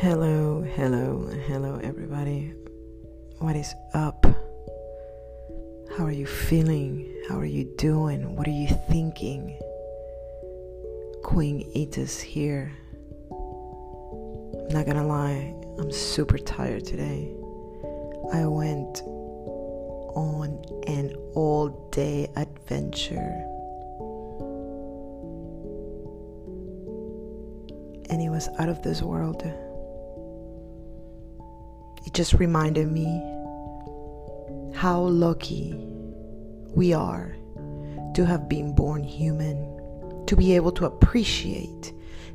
Hello, hello, hello, everybody. What is up? How are you feeling? How are you doing? What are you thinking? Queen Etus here. I'm not gonna lie, I'm super tired today. I went on an all day adventure. And it was out of this world. It just reminded me how lucky we are to have been born human, to be able to appreciate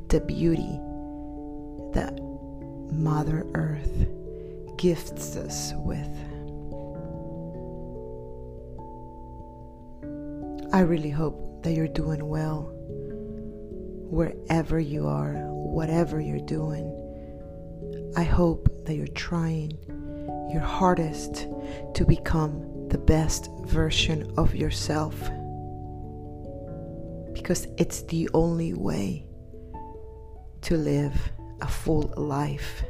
the beauty that Mother Earth gifts us with. I really hope that you're doing well wherever you are, whatever you're doing. I hope that you're trying your hardest to become the best version of yourself. Because it's the only way to live a full life.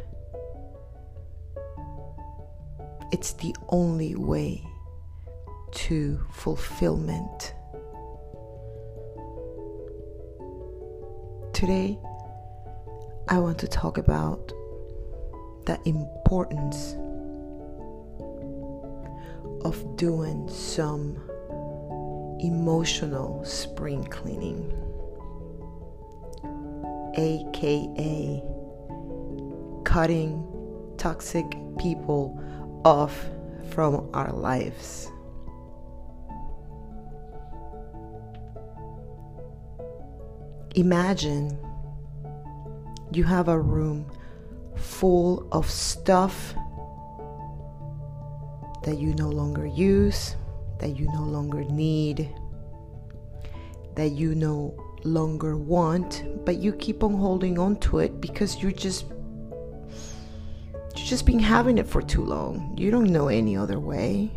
It's the only way to fulfillment. Today, I want to talk about the importance of doing some emotional spring cleaning, aka cutting toxic people off from our lives. Imagine you have a room full of stuff that you no longer use, that you no longer need, that you no longer want, but you keep on holding on to it because you're just you're just been having it for too long. You don't know any other way.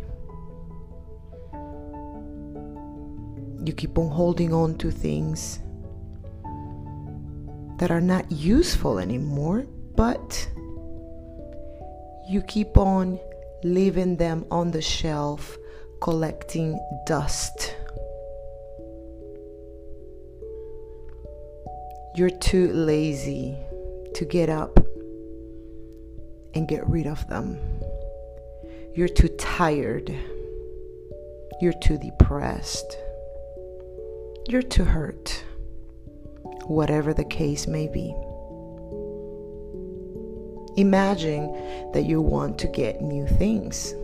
You keep on holding on to things that are not useful anymore, but you keep on leaving them on the shelf collecting dust. You're too lazy to get up and get rid of them. You're too tired. You're too depressed. You're too hurt. Whatever the case may be. Imagine that you want to get new things,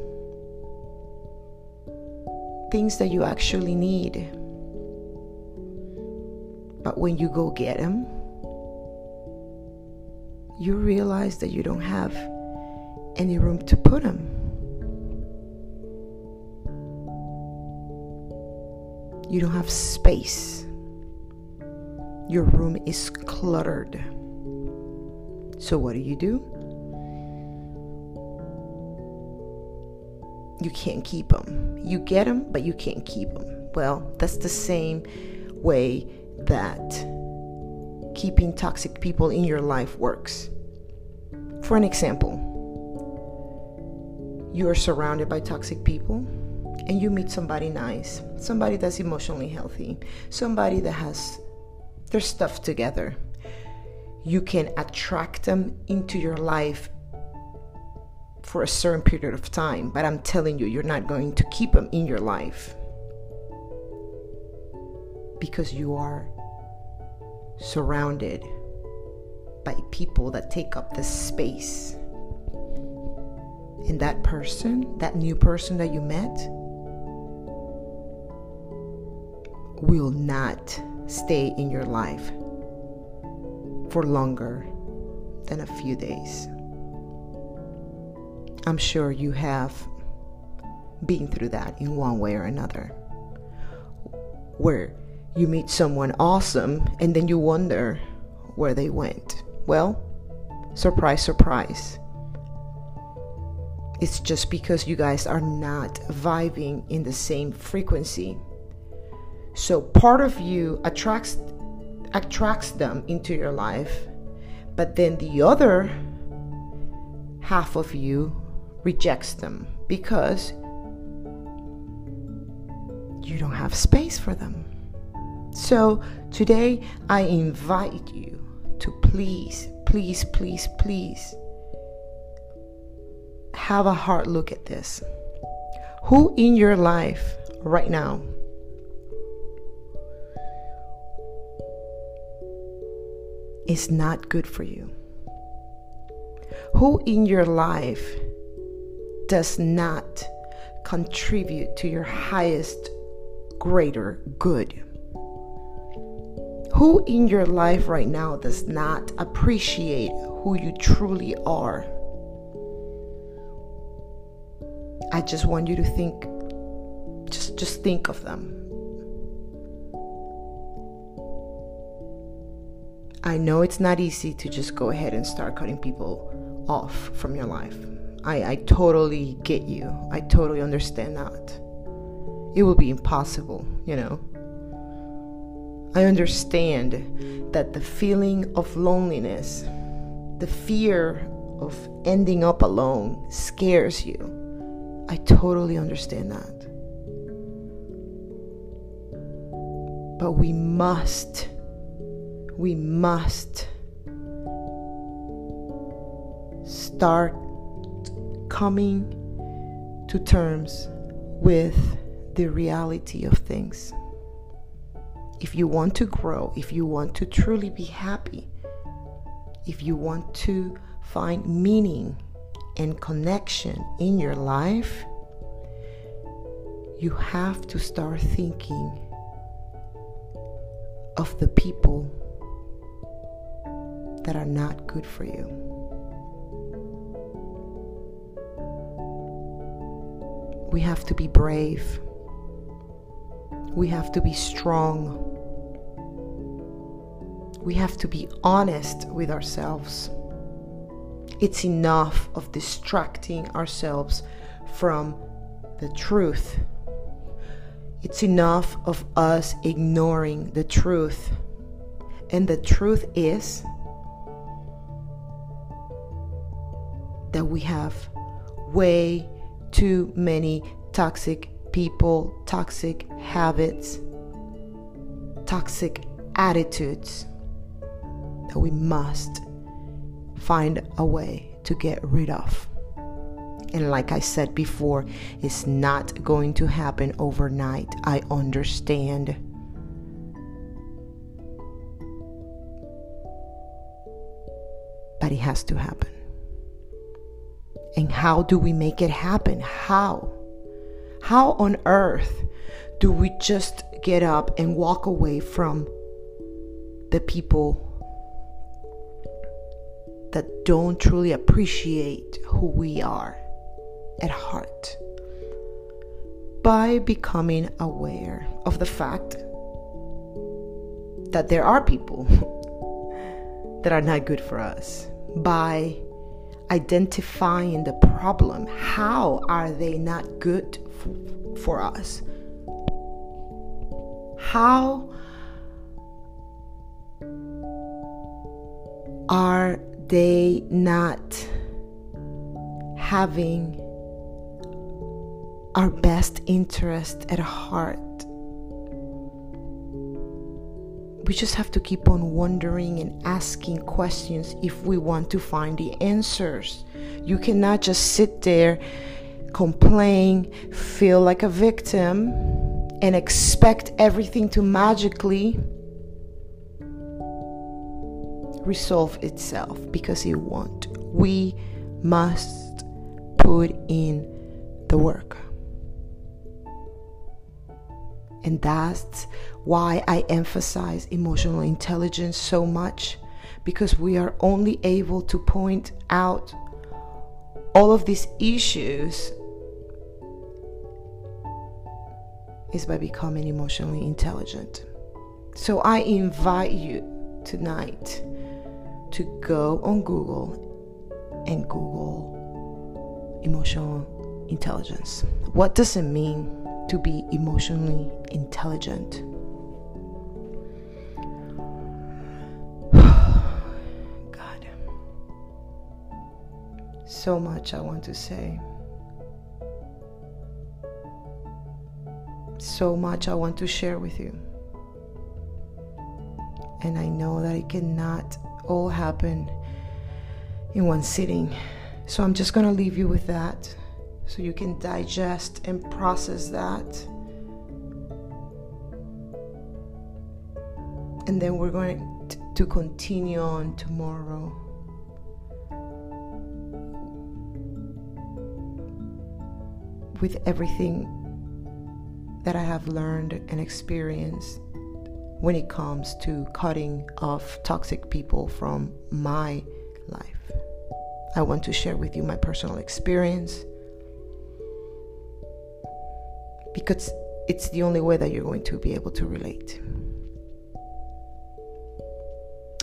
things that you actually need. But when you go get them, you realize that you don't have any room to put them. You don't have space. Your room is cluttered. So, what do you do? You can't keep them. You get them, but you can't keep them. Well, that's the same way that keeping toxic people in your life works. For an example, you are surrounded by toxic people and you meet somebody nice, somebody that's emotionally healthy, somebody that has their stuff together. You can attract them into your life for a certain period of time, but I'm telling you, you're not going to keep them in your life because you are surrounded by people that take up the space. And that person, that new person that you met, will not stay in your life for longer than a few days. I'm sure you have been through that in one way or another. Where you meet someone awesome and then you wonder where they went. Well, surprise, surprise. It's just because you guys are not vibing in the same frequency. So part of you attracts attracts them into your life, but then the other half of you rejects them because you don't have space for them. So today I invite you to please, please, please, please have a hard look at this. Who in your life right now is not good for you? Who in your life does not contribute to your highest, greater good? Who in your life right now does not appreciate who you truly are? I just want you to think just just think of them. I know it's not easy to just go ahead and start cutting people off from your life. I, I totally get you. I totally understand that. It will be impossible, you know. I understand that the feeling of loneliness, the fear of ending up alone scares you. I totally understand that. But we must, we must start coming to terms with the reality of things. If you want to grow, if you want to truly be happy, if you want to find meaning and connection in your life, you have to start thinking of the people that are not good for you. We have to be brave. We have to be strong. We have to be honest with ourselves. It's enough of distracting ourselves from the truth. It's enough of us ignoring the truth. And the truth is that we have way too many toxic people, toxic habits, toxic attitudes that we must find a way to get rid of. And like I said before, it's not going to happen overnight. I understand. But it has to happen. And how do we make it happen? How? How on earth do we just get up and walk away from the people that don't truly appreciate who we are at heart by becoming aware of the fact that there are people that are not good for us by identifying the problem how are they not good f- for us how are they not having our best interest at heart. We just have to keep on wondering and asking questions if we want to find the answers. You cannot just sit there, complain, feel like a victim, and expect everything to magically resolve itself because it won't. We must put in the work. And that's why I emphasize emotional intelligence so much because we are only able to point out all of these issues is by becoming emotionally intelligent. So I invite you tonight to go on Google and Google emotional intelligence. What does it mean to be emotionally intelligent? God. so much I want to say. So much I want to share with you. And I know that it cannot all happen in one sitting. So I'm just going to leave you with that so you can digest and process that. And then we're going to continue on tomorrow. With everything that I have learned and experienced when it comes to cutting off toxic people from my life. I want to share with you my personal experience because it's the only way that you're going to be able to relate.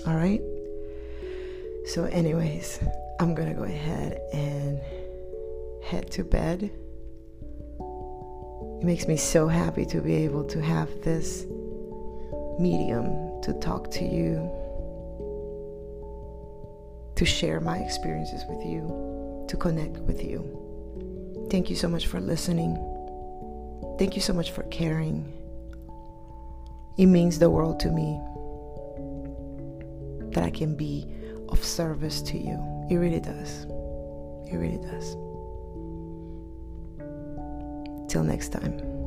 All right? So, anyways, I'm gonna go ahead and head to bed. It makes me so happy to be able to have this medium to talk to you, to share my experiences with you, to connect with you. Thank you so much for listening. Thank you so much for caring. It means the world to me that I can be of service to you. It really does. It really does. Till next time.